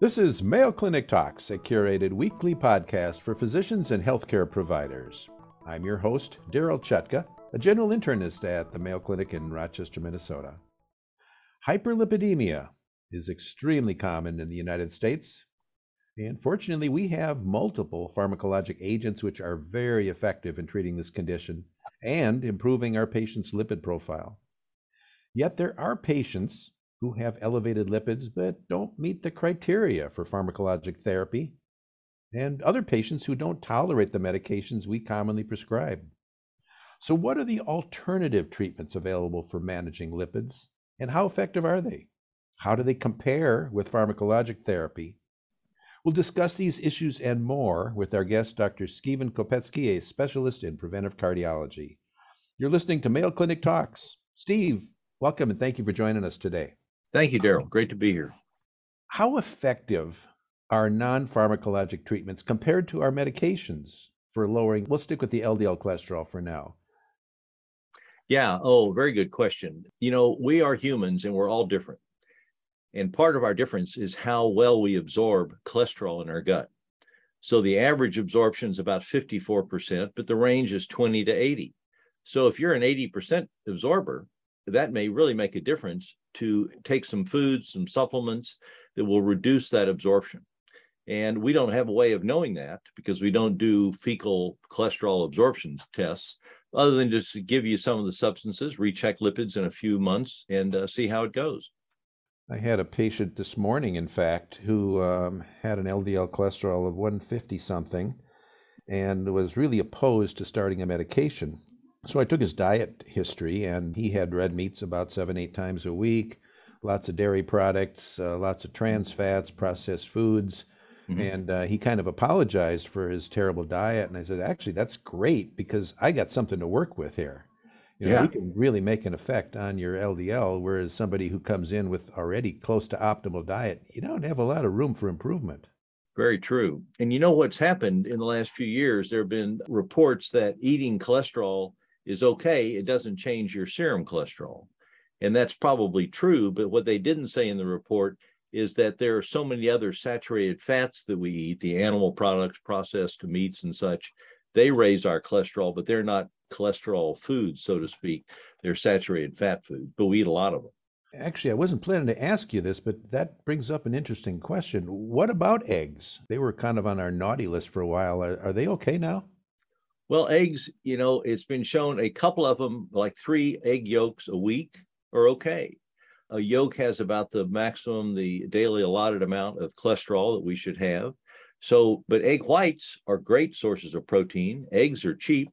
This is Mayo Clinic Talks, a curated weekly podcast for physicians and healthcare providers. I'm your host, Daryl Chutka, a general internist at the Mayo Clinic in Rochester, Minnesota. Hyperlipidemia is extremely common in the United States. And fortunately, we have multiple pharmacologic agents which are very effective in treating this condition and improving our patient's lipid profile. Yet there are patients who have elevated lipids but don't meet the criteria for pharmacologic therapy, and other patients who don't tolerate the medications we commonly prescribe. So, what are the alternative treatments available for managing lipids, and how effective are they? How do they compare with pharmacologic therapy? We'll discuss these issues and more with our guest, Dr. Stephen Kopecky, a specialist in preventive cardiology. You're listening to Mayo Clinic Talks. Steve, welcome and thank you for joining us today. Thank you, Daryl. Great to be here. How effective are non pharmacologic treatments compared to our medications for lowering? We'll stick with the LDL cholesterol for now. Yeah. Oh, very good question. You know, we are humans and we're all different. And part of our difference is how well we absorb cholesterol in our gut. So the average absorption is about 54%, but the range is 20 to 80. So if you're an 80% absorber, that may really make a difference to take some foods, some supplements that will reduce that absorption. And we don't have a way of knowing that because we don't do fecal cholesterol absorption tests, other than just give you some of the substances, recheck lipids in a few months, and uh, see how it goes. I had a patient this morning, in fact, who um, had an LDL cholesterol of 150 something and was really opposed to starting a medication. So I took his diet history, and he had red meats about seven, eight times a week, lots of dairy products, uh, lots of trans fats, processed foods. Mm-hmm. And uh, he kind of apologized for his terrible diet. And I said, actually, that's great because I got something to work with here. You know, yeah. we can really make an effect on your LDL, whereas somebody who comes in with already close to optimal diet, you don't have a lot of room for improvement. Very true. And you know what's happened in the last few years? There have been reports that eating cholesterol is okay. It doesn't change your serum cholesterol. And that's probably true. But what they didn't say in the report is that there are so many other saturated fats that we eat, the animal products, processed meats and such. They raise our cholesterol, but they're not cholesterol foods, so to speak. They're saturated fat foods, but we eat a lot of them. Actually, I wasn't planning to ask you this, but that brings up an interesting question. What about eggs? They were kind of on our naughty list for a while. Are, are they okay now? Well, eggs, you know, it's been shown a couple of them, like three egg yolks a week, are okay. A yolk has about the maximum, the daily allotted amount of cholesterol that we should have. So, but egg whites are great sources of protein. Eggs are cheap.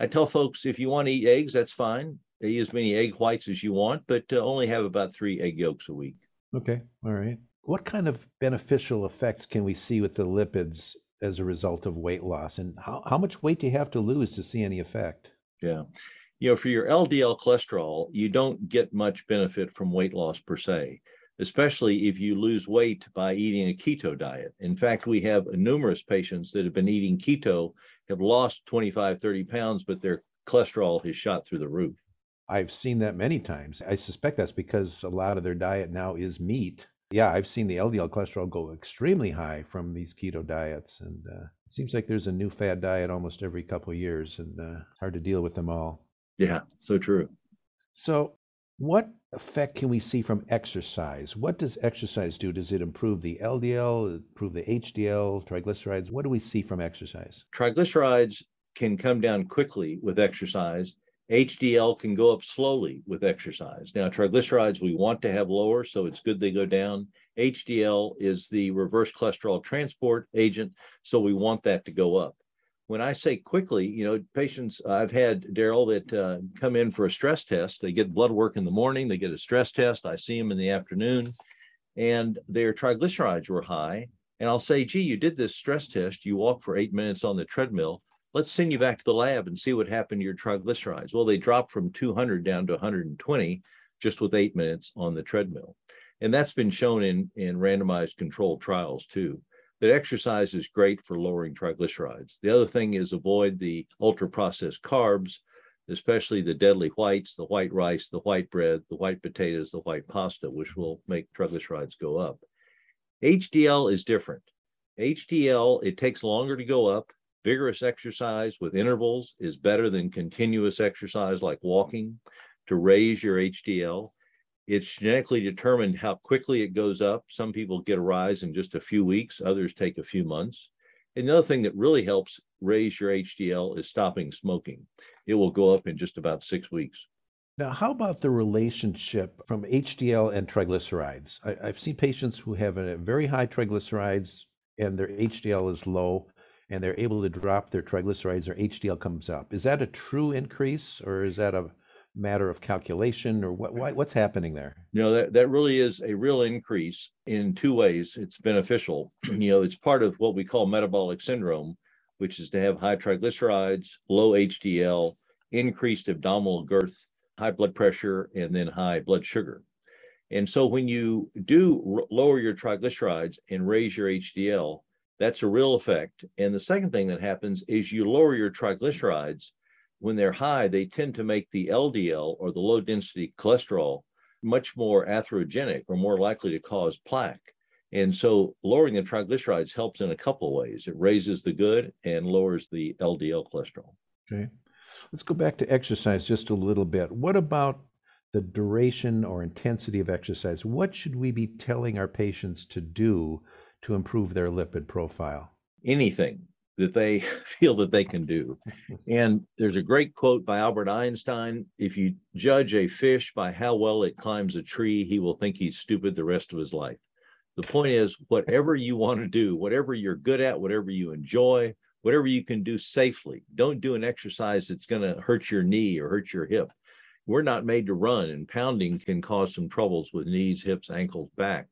I tell folks if you want to eat eggs, that's fine. Eat as many egg whites as you want, but uh, only have about three egg yolks a week. Okay. All right. What kind of beneficial effects can we see with the lipids as a result of weight loss? And how, how much weight do you have to lose to see any effect? Yeah. You know, for your LDL cholesterol, you don't get much benefit from weight loss per se, especially if you lose weight by eating a keto diet. In fact, we have numerous patients that have been eating keto, have lost 25, 30 pounds, but their cholesterol has shot through the roof. I've seen that many times. I suspect that's because a lot of their diet now is meat yeah, I've seen the LDL cholesterol go extremely high from these keto diets, and uh, it seems like there's a new fad diet almost every couple of years, and uh, hard to deal with them all. Yeah, so true. So, what effect can we see from exercise? What does exercise do? Does it improve the LDL, improve the HDL, triglycerides? What do we see from exercise? Triglycerides can come down quickly with exercise HDL can go up slowly with exercise. Now, triglycerides we want to have lower, so it's good they go down. HDL is the reverse cholesterol transport agent, so we want that to go up. When I say quickly, you know, patients I've had, Daryl, that uh, come in for a stress test. They get blood work in the morning, they get a stress test. I see them in the afternoon, and their triglycerides were high. And I'll say, gee, you did this stress test. You walked for eight minutes on the treadmill let's send you back to the lab and see what happened to your triglycerides. Well, they dropped from 200 down to 120 just with eight minutes on the treadmill. And that's been shown in, in randomized controlled trials too, that exercise is great for lowering triglycerides. The other thing is avoid the ultra processed carbs, especially the deadly whites, the white rice, the white bread, the white potatoes, the white pasta, which will make triglycerides go up. HDL is different. HDL, it takes longer to go up. Vigorous exercise with intervals is better than continuous exercise like walking to raise your HDL. It's genetically determined how quickly it goes up. Some people get a rise in just a few weeks, others take a few months. Another thing that really helps raise your HDL is stopping smoking. It will go up in just about six weeks. Now, how about the relationship from HDL and triglycerides? I, have seen patients who have a very high triglycerides and their HDL is low, and they're able to drop their triglycerides, their HDL comes up. Is that a true increase, or is that a matter of calculation, or what, what's happening there? You know, that, that really is a real increase in two ways. It's beneficial. you know, it's part of what we call metabolic syndrome, which is to have high triglycerides, low HDL, increased abdominal girth, high blood pressure, and then high blood sugar. And so when you do lower your triglycerides and raise your HDL, that's a real effect. And the second thing that happens is you lower your triglycerides. When they're high, they tend to make the LDL or the low density cholesterol much more atherogenic or more likely to cause plaque. And so lowering the triglycerides helps in a couple of ways. It raises the good and lowers the LDL cholesterol. Okay. Let's go back to exercise just a little bit. What about the duration or intensity of exercise. What should we be telling our patients to do to improve their lipid profile? Anything that they feel that they can do. and there's a great quote by Albert Einstein if you judge a fish by how well it climbs a tree, he will think he's stupid the rest of his life. The point is, whatever you want to do, whatever you're good at, whatever you enjoy, whatever you can do safely, don't do an exercise that's going to hurt your knee or hurt your hip we're not made to run and pounding can cause some troubles with knees hips ankles back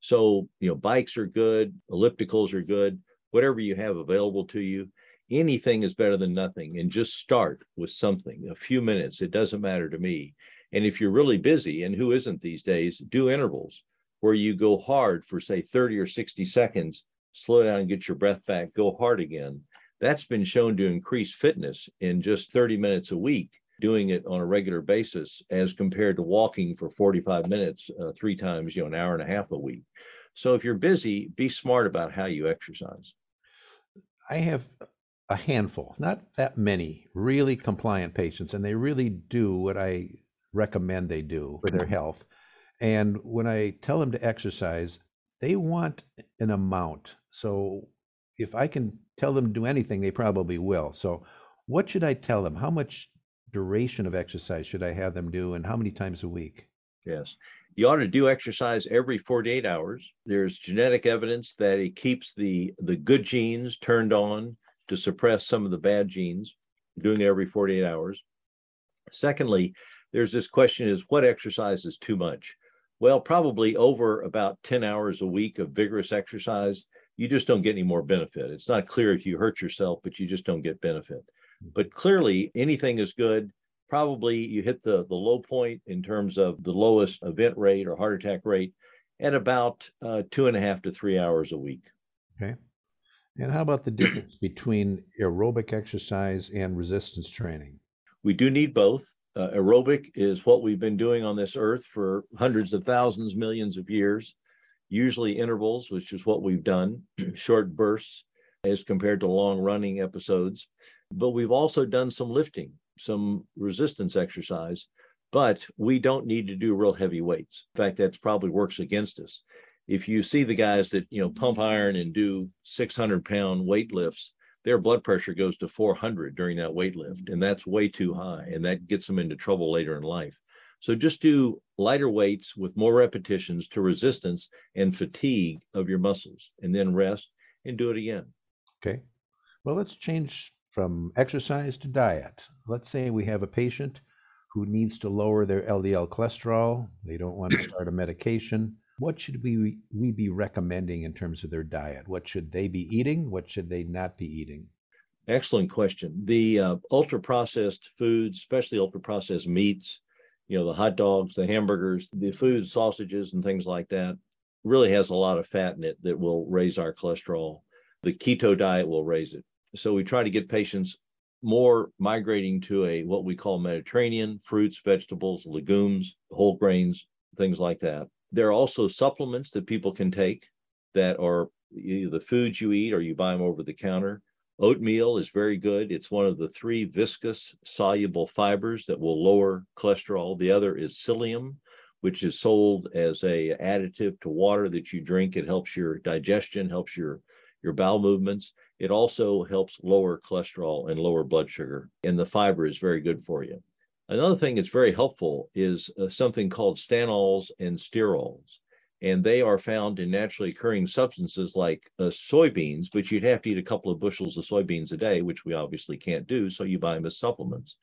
so you know bikes are good ellipticals are good whatever you have available to you. Anything is better than nothing and just start with something a few minutes it doesn't matter to me. And if you're really busy and who isn't these days do intervals where you go hard for say 30 or 60 seconds slow down and get your breath back go hard again. That's been shown to increase fitness in just 30 minutes a week doing it on a regular basis as compared to walking for 45 minutes uh, three times, you know, an hour and a half a week. So if you're busy, be smart about how you exercise. I have a handful, not that many, really compliant patients, and they really do what I recommend they do for their health. And when I tell them to exercise, they want an amount. So if I can tell them to do anything, they probably will. So what should I tell them? How much duration of exercise should I have them do and how many times a week? Yes. You ought to do exercise every 48 hours. There's genetic evidence that it keeps the, the good genes turned on to suppress some of the bad genes, doing it every 48 hours. Secondly, there's this question is what exercise is too much? Well, probably over about 10 hours a week of vigorous exercise, you just don't get any more benefit. It's not clear if you hurt yourself, but you just don't get benefit. But clearly, anything is good. Probably you hit the, the low point in terms of the lowest event rate or heart attack rate at about uh, two and a half to three hours a week. Okay. And how about the difference between aerobic exercise and resistance training? We do need both. Uh, aerobic is what we've been doing on this earth for hundreds of thousands, millions of years, usually intervals, which is what we've done, short bursts as compared to long running episodes. But we've also done some lifting, some resistance exercise, but we don't need to do real heavy weights. In fact, that's probably works against us. If you see the guys that, you know, pump iron and do 600 pound weight lifts, their blood pressure goes to 400 during that weight lift, and that's way too high, and that gets them into trouble later in life. So just do lighter weights with more repetitions to resistance and fatigue of your muscles, and then rest and do it again. Okay. Well, let's change from exercise to diet. Let's say we have a patient who needs to lower their LDL cholesterol. They don't want to start a medication. What should we, we be recommending in terms of their diet? What should they be eating? What should they not be eating? Excellent question. The uh, ultra processed foods, especially ultra processed meats, you know, the hot dogs, the hamburgers, the food, sausages, and things like that, really has a lot of fat in it that will raise our cholesterol. The keto diet will raise it. So we try to get patients more migrating to a what we call Mediterranean fruits, vegetables, legumes, whole grains, things like that. There are also supplements that people can take that are either the foods you eat or you buy them over the counter. Oatmeal is very good. It's one of the three viscous soluble fibers that will lower cholesterol. The other is psyllium, which is sold as a additive to water that you drink. It helps your digestion, helps your your bowel movements. It also helps lower cholesterol and lower blood sugar, and the fiber is very good for you. Another thing that's very helpful is uh, something called stanols and sterols and they are found in naturally occurring substances like uh, soybeans, but you'd have to eat a couple of bushels of soybeans a day, which we obviously can't do. So you buy them as supplements.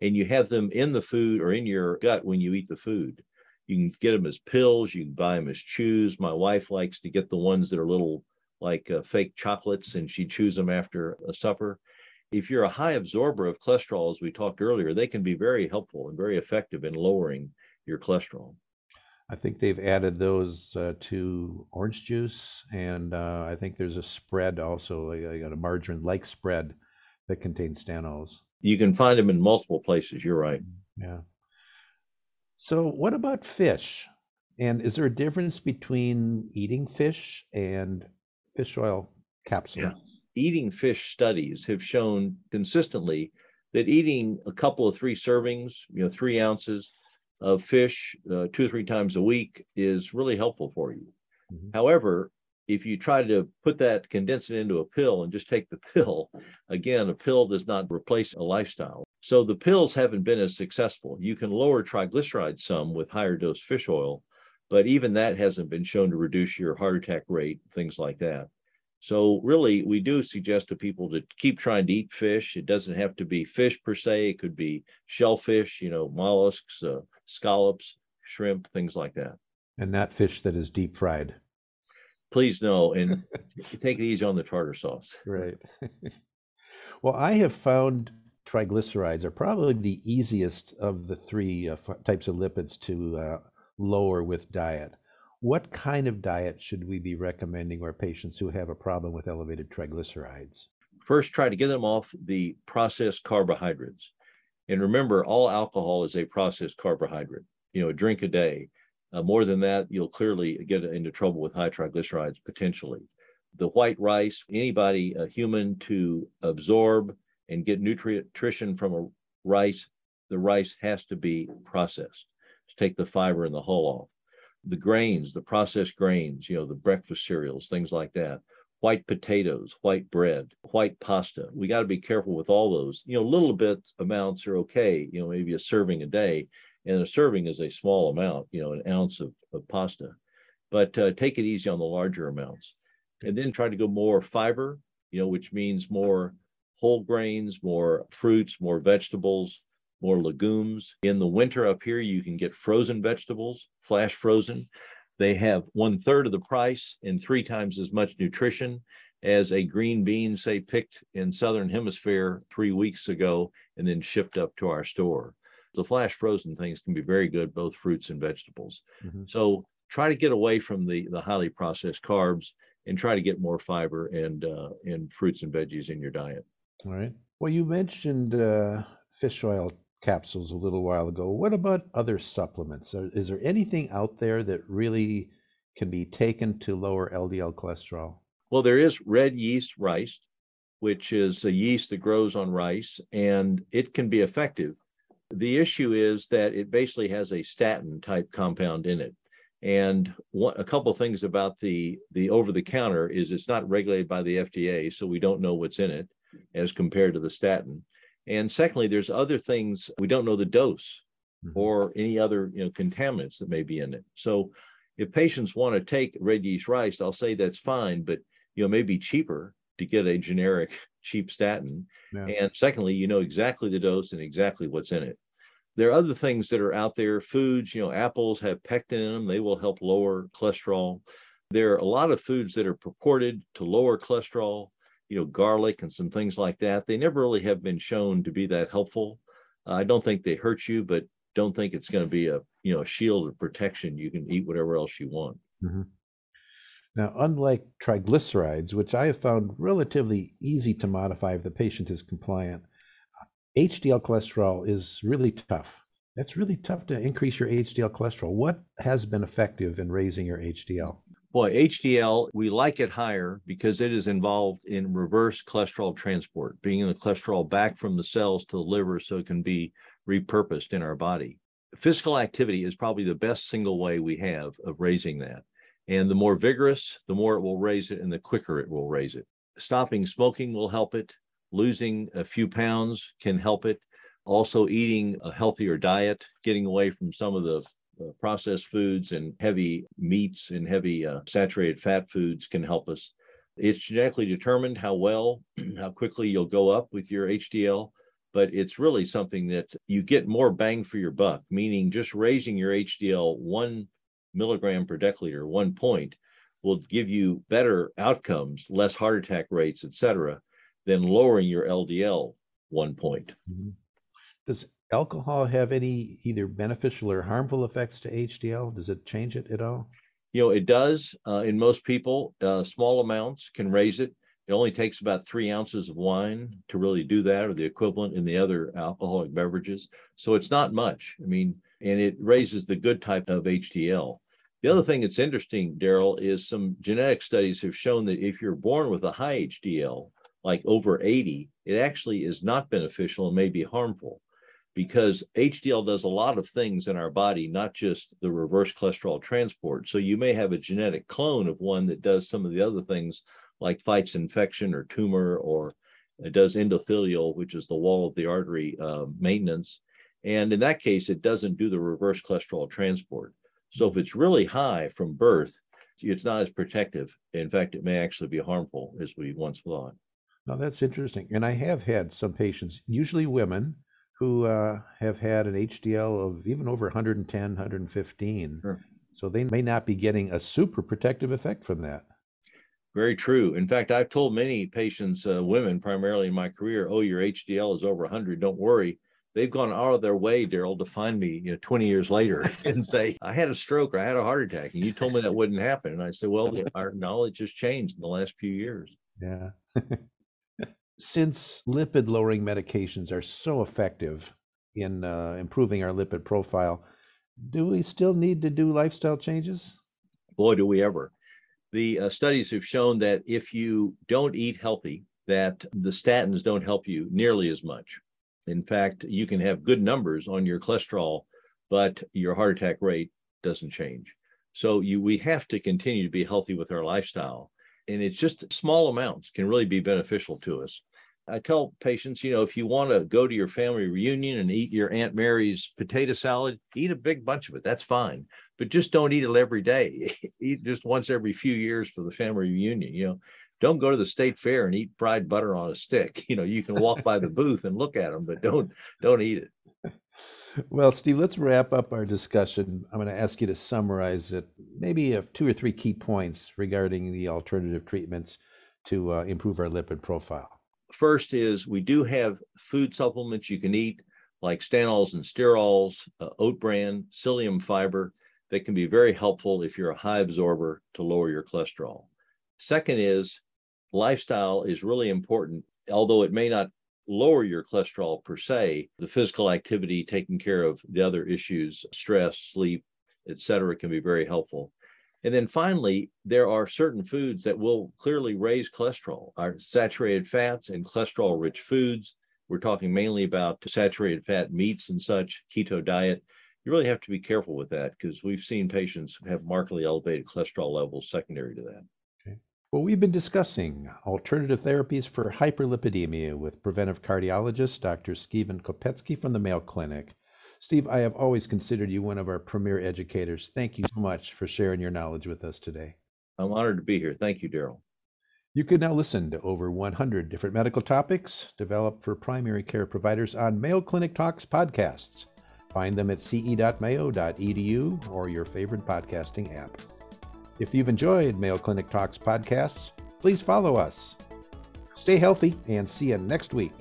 And you have them in the food or in your gut when you eat the food. You can get them as pills, you can buy them as chews. My wife likes to get the ones that are little like uh, fake chocolates, and she chews them after a supper. If you're a high absorber of cholesterol, as we talked earlier, they can be very helpful and very effective in lowering your cholesterol. I think they've added those uh, to orange juice, and uh, I think there's a spread also, like, like a margarine-like spread that contains stanols. You can find them in multiple places. You're right. Yeah. So, what about fish? And is there a difference between eating fish and fish oil capsules? Yeah. Eating fish studies have shown consistently that eating a couple of three servings, you know, three ounces of fish uh, two or three times a week is really helpful for you. Mm-hmm. However, if you try to put that, condense it into a pill and just take the pill, again, a pill does not replace a lifestyle. So the pills haven't been as successful. You can lower triglycerides some with higher dose fish oil, but even that hasn't been shown to reduce your heart attack rate, things like that. So really, we do suggest to people to keep trying to eat fish. It doesn't have to be fish per se. It could be shellfish, you know, mollusks, uh, scallops, shrimp, things like that. And not fish that is deep fried. Please no, and take it easy on the tartar sauce. Right. well, I have found triglycerides are probably the easiest of the three uh, types of lipids to uh, lower with diet. What kind of diet should we be recommending our patients who have a problem with elevated triglycerides? First, try to get them off the processed carbohydrates. And remember, all alcohol is a processed carbohydrate. You know, a drink a day. Uh, more than that, you'll clearly get into trouble with high triglycerides potentially. The white rice, anybody, a human, to absorb and get nutrition from a rice, the rice has to be processed to take the fiber and the hull off. The grains, the processed grains, you know, the breakfast cereals, things like that white potatoes, white bread, white pasta. We got to be careful with all those. You know, little bit amounts are okay, you know, maybe a serving a day. And a serving is a small amount, you know, an ounce of, of pasta. But uh, take it easy on the larger amounts. And then try to go more fiber, you know, which means more whole grains, more fruits, more vegetables, more legumes. In the winter up here, you can get frozen vegetables, flash frozen. They have one third of the price and three times as much nutrition as a green bean, say, picked in Southern Hemisphere three weeks ago and then shipped up to our store. The flash frozen things can be very good, both fruits and vegetables. Mm-hmm. So try to get away from the, the highly processed carbs and try to get more fiber and uh, and fruits and veggies in your diet. All right. Well, you mentioned uh, fish oil capsules a little while ago. What about other supplements? Is there anything out there that really can be taken to lower LDL cholesterol? Well, there is red yeast rice, which is a yeast that grows on rice, and it can be effective. The issue is that it basically has a statin type compound in it. And one, a couple things about the the over the counter is it's not regulated by the FDA, so we don't know what's in it as compared to the statin. And secondly, there's other things we don't know the dose mm-hmm. or any other you know contaminants that may be in it. So if patients want to take red yeast rice, I'll say that's fine, but you know, maybe cheaper to get a generic cheap statin. Yeah. And secondly, you know exactly the dose and exactly what's in it. There are other things that are out there. Foods, you know, apples have pectin in them. They will help lower cholesterol. There are a lot of foods that are purported to lower cholesterol you know, garlic and some things like that. They never really have been shown to be that helpful. Uh, I don't think they hurt you, but don't think it's going to be a you know a shield of protection. You can eat whatever else you want. Mm-hmm. Now, unlike triglycerides, which I have found relatively easy to modify if the patient is compliant, HDL cholesterol is really tough. That's really tough to increase your HDL cholesterol. What has been effective in raising your HDL? Boy, HDL, we like it higher because it is involved in reverse cholesterol transport, bringing the cholesterol back from the cells to the liver so it can be repurposed in our body. Physical activity is probably the best single way we have of raising that. And the more vigorous, the more it will raise it and the quicker it will raise it. Stopping smoking will help it. Losing a few pounds can help it. Also, eating a healthier diet, getting away from some of the processed foods and heavy meats and heavy uh, saturated fat foods can help us. It's genetically determined how well, how quickly you'll go up with your HDL, but it's really something that you get more bang for your buck, meaning just raising your HDL one milligram per deciliter, one point, will give you better outcomes, less heart attack rates, et cetera, than lowering your LDL one point. Mm-hmm. Does alcohol have any either beneficial or harmful effects to HDL? Does it change it at all? You know, it does uh, in most people. Uh, small amounts can raise it. It only takes about three ounces of wine to really do that, or the equivalent in the other alcoholic beverages. So it's not much. I mean, and it raises the good type of HDL. The other thing that's interesting, Daryl, is some genetic studies have shown that if you're born with a high HDL, like over 80, it actually is not beneficial and may be harmful because HDL does a lot of things in our body, not just the reverse cholesterol transport. So you may have a genetic clone of one that does some of the other things like fights infection or tumor or it does endothelial, which is the wall of the artery uh, maintenance. And in that case, it doesn't do the reverse cholesterol transport. So if it's really high from birth, it's not as protective. In fact, it may actually be harmful as we once thought. Now that's interesting. And I have had some patients, usually women, who uh, have had an HDL of even over 110, 115. Sure. So they may not be getting a super protective effect from that. Very true. In fact, I've told many patients, uh, women primarily in my career, oh, your HDL is over 100. Don't worry. They've gone out of their way, Daryl, to find me, you know, 20 years later and say, I had a stroke or I had a heart attack. And you told me that wouldn't happen. And I said, well, our knowledge has changed in the last few years. Yeah. since lipid lowering medications are so effective in uh, improving our lipid profile, do we still need to do lifestyle changes? Boy, do we ever. The uh, studies have shown that if you don't eat healthy, that the statins don't help you nearly as much. In fact, you can have good numbers on your cholesterol, but your heart attack rate doesn't change. So you we have to continue to be healthy with our lifestyle. And it's just small amounts can really be beneficial to us. I tell patients, you know, if you want to go to your family reunion and eat your Aunt Mary's potato salad, eat a big bunch of it. That's fine. But just don't eat it every day. eat just once every few years for the family reunion. You know, don't go to the state fair and eat fried butter on a stick. You know, you can walk by the booth and look at them, but don't don't eat it. Well, Steve, let's wrap up our discussion. I'm going to ask you to summarize it, maybe two or three key points regarding the alternative treatments to uh, improve our lipid profile. First is we do have food supplements you can eat, like stanols and sterols, uh, oat bran, psyllium fiber, that can be very helpful if you're a high absorber to lower your cholesterol. Second is lifestyle is really important, although it may not lower your cholesterol per se, the physical activity, taking care of the other issues, stress, sleep, etc., can be very helpful. And then finally, there are certain foods that will clearly raise cholesterol, our saturated fats and cholesterol rich foods. We're talking mainly about saturated fat meats and such, keto diet. You really have to be careful with that because we've seen patients have markedly elevated cholesterol levels secondary to that. Well, we've been discussing alternative therapies for hyperlipidemia with preventive cardiologist Dr. Stephen Kopecky from the Mayo Clinic. Steve, I have always considered you one of our premier educators. Thank you so much for sharing your knowledge with us today. I'm honored to be here. Thank you, Daryl. You can now listen to over 100 different medical topics developed for primary care providers on Mayo Clinic Talks podcasts. Find them at ce.mayo.edu or your favorite podcasting app. If you've enjoyed Mayo Clinic Talks podcasts, please follow us. Stay healthy and see you next week.